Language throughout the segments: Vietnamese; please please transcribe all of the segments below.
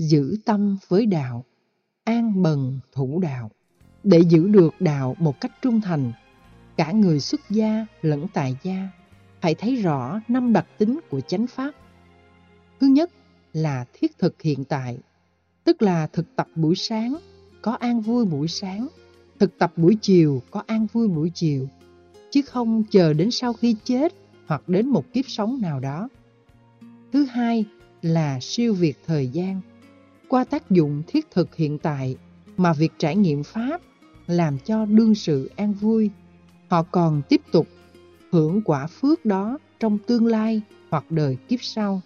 giữ tâm với đạo, an bần thủ đạo. Để giữ được đạo một cách trung thành, cả người xuất gia lẫn tài gia phải thấy rõ năm đặc tính của chánh pháp. Thứ nhất là thiết thực hiện tại, tức là thực tập buổi sáng có an vui buổi sáng, thực tập buổi chiều có an vui buổi chiều, chứ không chờ đến sau khi chết hoặc đến một kiếp sống nào đó. Thứ hai là siêu việt thời gian. Qua tác dụng thiết thực hiện tại mà việc trải nghiệm Pháp làm cho đương sự an vui, họ còn tiếp tục hưởng quả phước đó trong tương lai hoặc đời kiếp sau.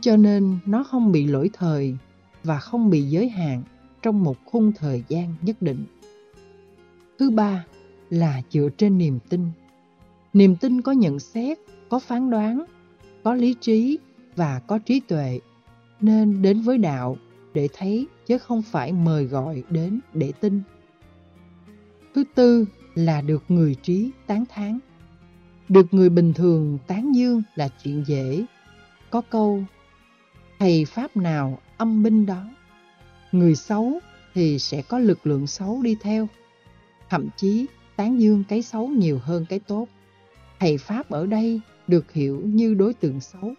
Cho nên nó không bị lỗi thời và không bị giới hạn trong một khung thời gian nhất định. Thứ ba là dựa trên niềm tin. Niềm tin có nhận xét, có phán đoán, có lý trí và có trí tuệ, nên đến với đạo để thấy chứ không phải mời gọi đến để tin. Thứ tư là được người trí tán thán. Được người bình thường tán dương là chuyện dễ. Có câu, thầy Pháp nào âm binh đó. Người xấu thì sẽ có lực lượng xấu đi theo. Thậm chí tán dương cái xấu nhiều hơn cái tốt. Thầy Pháp ở đây được hiểu như đối tượng xấu.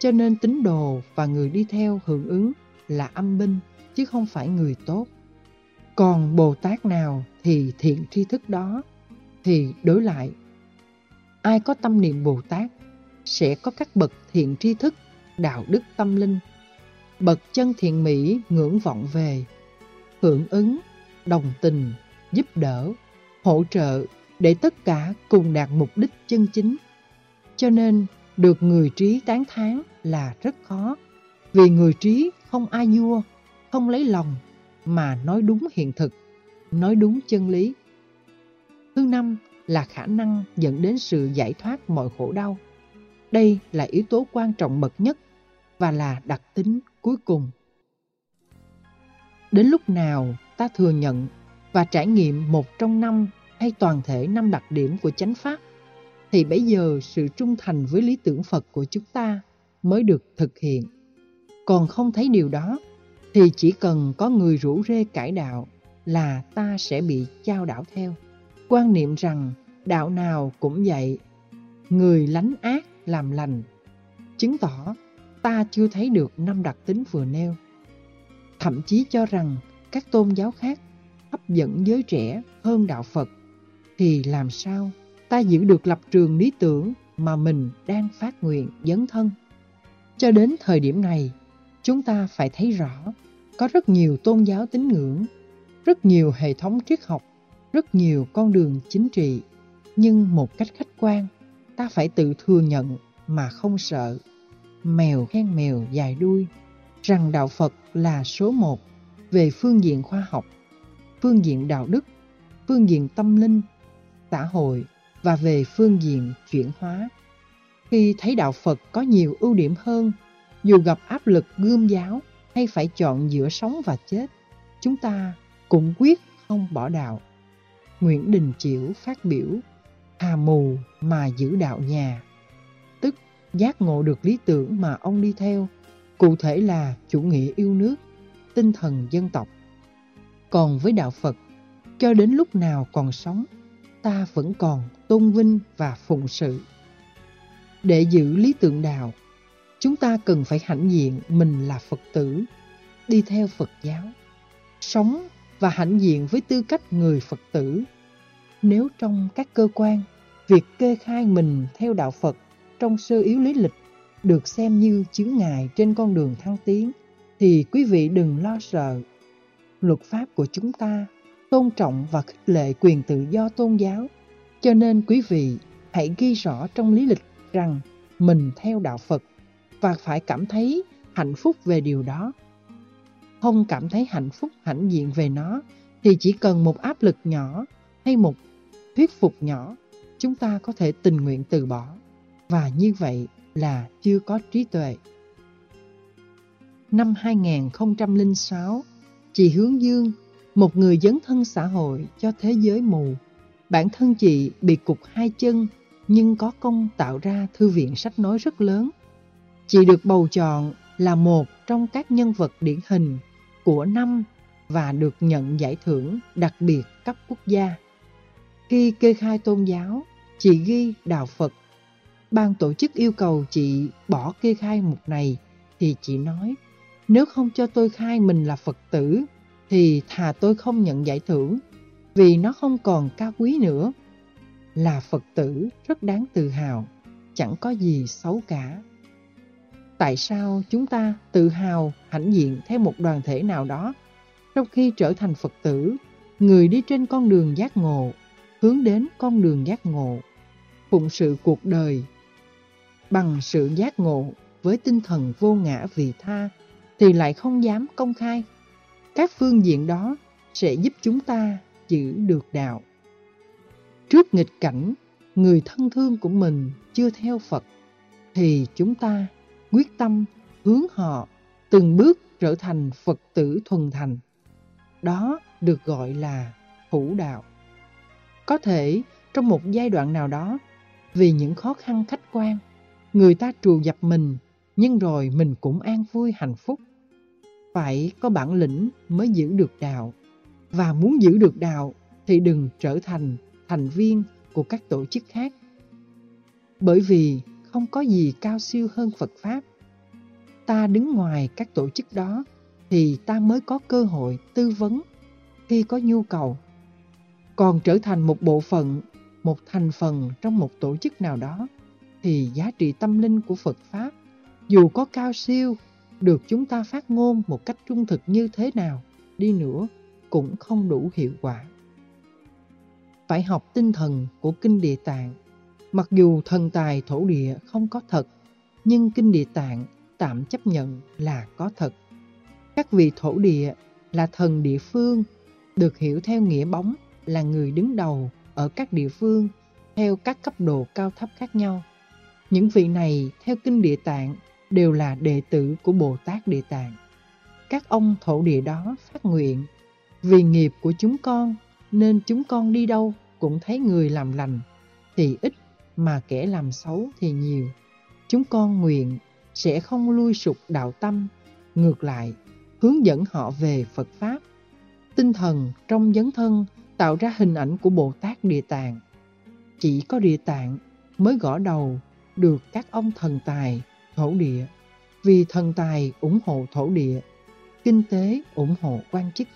Cho nên tín đồ và người đi theo hưởng ứng là âm binh chứ không phải người tốt. Còn Bồ Tát nào thì thiện tri thức đó thì đối lại. Ai có tâm niệm Bồ Tát sẽ có các bậc thiện tri thức, đạo đức tâm linh. Bậc chân thiện mỹ ngưỡng vọng về, hưởng ứng, đồng tình, giúp đỡ, hỗ trợ để tất cả cùng đạt mục đích chân chính. Cho nên được người trí tán thán là rất khó, vì người trí không ai vua, không lấy lòng mà nói đúng hiện thực, nói đúng chân lý. Thứ năm là khả năng dẫn đến sự giải thoát mọi khổ đau. Đây là yếu tố quan trọng bậc nhất và là đặc tính cuối cùng. Đến lúc nào ta thừa nhận và trải nghiệm một trong năm hay toàn thể năm đặc điểm của chánh pháp, thì bây giờ sự trung thành với lý tưởng Phật của chúng ta mới được thực hiện. Còn không thấy điều đó, thì chỉ cần có người rủ rê cải đạo là ta sẽ bị trao đảo theo. Quan niệm rằng đạo nào cũng vậy, người lánh ác làm lành, chứng tỏ ta chưa thấy được năm đặc tính vừa nêu. Thậm chí cho rằng các tôn giáo khác hấp dẫn giới trẻ hơn đạo Phật, thì làm sao ta giữ được lập trường lý tưởng mà mình đang phát nguyện dấn thân? Cho đến thời điểm này, chúng ta phải thấy rõ có rất nhiều tôn giáo tín ngưỡng, rất nhiều hệ thống triết học, rất nhiều con đường chính trị, nhưng một cách khách quan, ta phải tự thừa nhận mà không sợ. Mèo khen mèo dài đuôi, rằng đạo Phật là số một về phương diện khoa học, phương diện đạo đức, phương diện tâm linh, xã hội và về phương diện chuyển hóa. Khi thấy đạo Phật có nhiều ưu điểm hơn, dù gặp áp lực gươm giáo hay phải chọn giữa sống và chết, chúng ta cũng quyết không bỏ đạo. Nguyễn Đình Chiểu phát biểu, hà mù mà giữ đạo nhà, tức giác ngộ được lý tưởng mà ông đi theo, cụ thể là chủ nghĩa yêu nước, tinh thần dân tộc. Còn với đạo Phật, cho đến lúc nào còn sống, ta vẫn còn tôn vinh và phụng sự. Để giữ lý tưởng đạo, chúng ta cần phải hãnh diện mình là Phật tử, đi theo Phật giáo, sống và hãnh diện với tư cách người Phật tử. Nếu trong các cơ quan, việc kê khai mình theo đạo Phật trong sơ yếu lý lịch được xem như chướng ngại trên con đường thăng tiến, thì quý vị đừng lo sợ. Luật pháp của chúng ta tôn trọng và khích lệ quyền tự do tôn giáo, cho nên quý vị hãy ghi rõ trong lý lịch rằng mình theo đạo Phật và phải cảm thấy hạnh phúc về điều đó. Không cảm thấy hạnh phúc hãnh diện về nó thì chỉ cần một áp lực nhỏ hay một thuyết phục nhỏ, chúng ta có thể tình nguyện từ bỏ. Và như vậy là chưa có trí tuệ. Năm 2006, chị Hướng Dương, một người dấn thân xã hội cho thế giới mù. Bản thân chị bị cục hai chân nhưng có công tạo ra thư viện sách nói rất lớn Chị được bầu chọn là một trong các nhân vật điển hình của năm và được nhận giải thưởng đặc biệt cấp quốc gia. Khi kê khai tôn giáo, chị ghi đạo Phật. Ban tổ chức yêu cầu chị bỏ kê khai mục này thì chị nói nếu không cho tôi khai mình là Phật tử thì thà tôi không nhận giải thưởng vì nó không còn cao quý nữa. Là Phật tử rất đáng tự hào, chẳng có gì xấu cả. Tại sao chúng ta tự hào hãnh diện theo một đoàn thể nào đó trong khi trở thành Phật tử, người đi trên con đường giác ngộ, hướng đến con đường giác ngộ, phụng sự cuộc đời bằng sự giác ngộ với tinh thần vô ngã vị tha thì lại không dám công khai. Các phương diện đó sẽ giúp chúng ta giữ được đạo. Trước nghịch cảnh, người thân thương của mình chưa theo Phật, thì chúng ta quyết tâm hướng họ từng bước trở thành Phật tử thuần thành. Đó được gọi là hữu đạo. Có thể trong một giai đoạn nào đó, vì những khó khăn khách quan, người ta trù dập mình, nhưng rồi mình cũng an vui hạnh phúc. Phải có bản lĩnh mới giữ được đạo. Và muốn giữ được đạo thì đừng trở thành thành viên của các tổ chức khác. Bởi vì không có gì cao siêu hơn Phật Pháp. Ta đứng ngoài các tổ chức đó thì ta mới có cơ hội tư vấn khi có nhu cầu. Còn trở thành một bộ phận, một thành phần trong một tổ chức nào đó thì giá trị tâm linh của Phật Pháp dù có cao siêu được chúng ta phát ngôn một cách trung thực như thế nào đi nữa cũng không đủ hiệu quả. Phải học tinh thần của Kinh Địa Tạng. Mặc dù thần tài thổ địa không có thật, nhưng Kinh Địa Tạng tạm chấp nhận là có thật. Các vị thổ địa là thần địa phương, được hiểu theo nghĩa bóng là người đứng đầu ở các địa phương theo các cấp độ cao thấp khác nhau. Những vị này theo Kinh Địa Tạng đều là đệ tử của Bồ Tát Địa Tạng. Các ông thổ địa đó phát nguyện vì nghiệp của chúng con nên chúng con đi đâu cũng thấy người làm lành thì ít mà kẻ làm xấu thì nhiều. Chúng con nguyện sẽ không lui sụp đạo tâm, ngược lại hướng dẫn họ về Phật Pháp. Tinh thần trong dấn thân tạo ra hình ảnh của Bồ Tát Địa Tạng. Chỉ có Địa Tạng mới gõ đầu được các ông thần tài, thổ địa, vì thần tài ủng hộ thổ địa, kinh tế ủng hộ quan chức.